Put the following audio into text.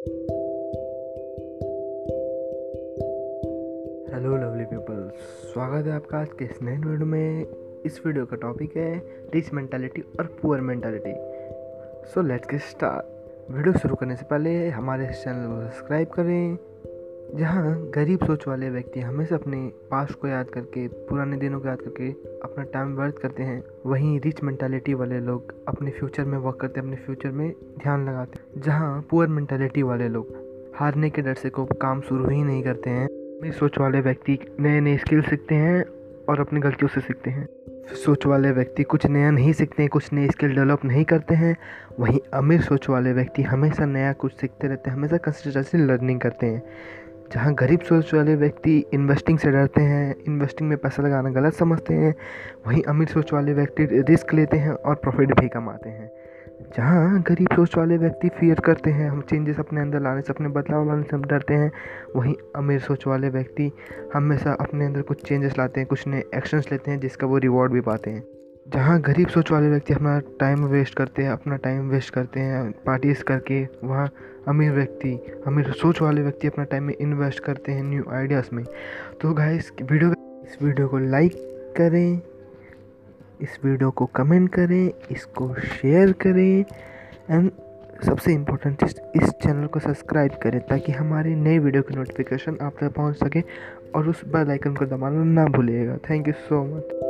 Hello lovely people स्वागत है आपका आज के इस नए वीडियो में। इस वीडियो का टॉपिक है रिच मेंटालिटी और poor mentality so let's get start video शुरू करने से पहले हमारे इस चैनल को सब्सक्राइब करें। जहाँ गरीब सोच वाले व्यक्ति हमेशा अपने पास्ट को याद करके, पुराने दिनों को याद करके अपना टाइम व्यर्थ करते हैं, वहीं रिच मेंटालिटी वाले लोग अपने फ्यूचर में वर्क करते हैं, अपने फ्यूचर में ध्यान लगाते हैं। जहाँ पुअर मेंटालिटी वाले लोग हारने के डर से को काम शुरू ही नहीं करते हैं, अपनी सोच वाले व्यक्ति नए नए स्किल सीखते हैं और अपनी गलतियों से सीखते हैं। सोच वाले व्यक्ति कुछ नया नहीं सीखते हैं, कुछ नए स्किल डेवलप नहीं करते हैं, वहीं अमीर सोच वाले व्यक्ति हमेशा नया कुछ सीखते रहते हैं, हमेशा कंसिस्टेंसी लर्निंग करते हैं। जहाँ गरीब सोच वाले व्यक्ति इन्वेस्टिंग से डरते हैं इन्वेस्टिंग में पैसा लगाना गलत समझते हैं, वहीं अमीर सोच वाले व्यक्ति रिस्क लेते हैं और प्रॉफिट भी कमाते हैं। जहाँ गरीब सोच वाले व्यक्ति फियर करते हैं, हम चेंजेस अपने अंदर लाने से, अपने बदलाव लाने से हम डरते हैं, वहीं अमीर सोच वाले व्यक्ति हमेशा अपने अंदर कुछ चेंजेस लाते हैं, कुछ नए एक्शंस लेते हैं, जिसका वो रिवॉर्ड भी पाते हैं। जहाँ गरीब सोच वाले व्यक्ति अपना टाइम वेस्ट करते हैं, अपना टाइम वेस्ट करते हैं पार्टीज़ करके, वहाँ अमीर व्यक्ति, अमीर सोच वाले व्यक्ति अपना टाइम में इन्वेस्ट करते हैं न्यू आइडियाज़ में। तो गाइस वीडियो इस वीडियो को लाइक करें, इस वीडियो को कमेंट करें, इसको शेयर करें एंड सबसे इम्पोर्टेंट चीज़, इस चैनल को सब्सक्राइब करें, ताकि हमारे नए वीडियो की नोटिफिकेशन आप तक पहुँच सके, और उस बेल आइकन को दबाना ना भूलिएगा। Thank you so much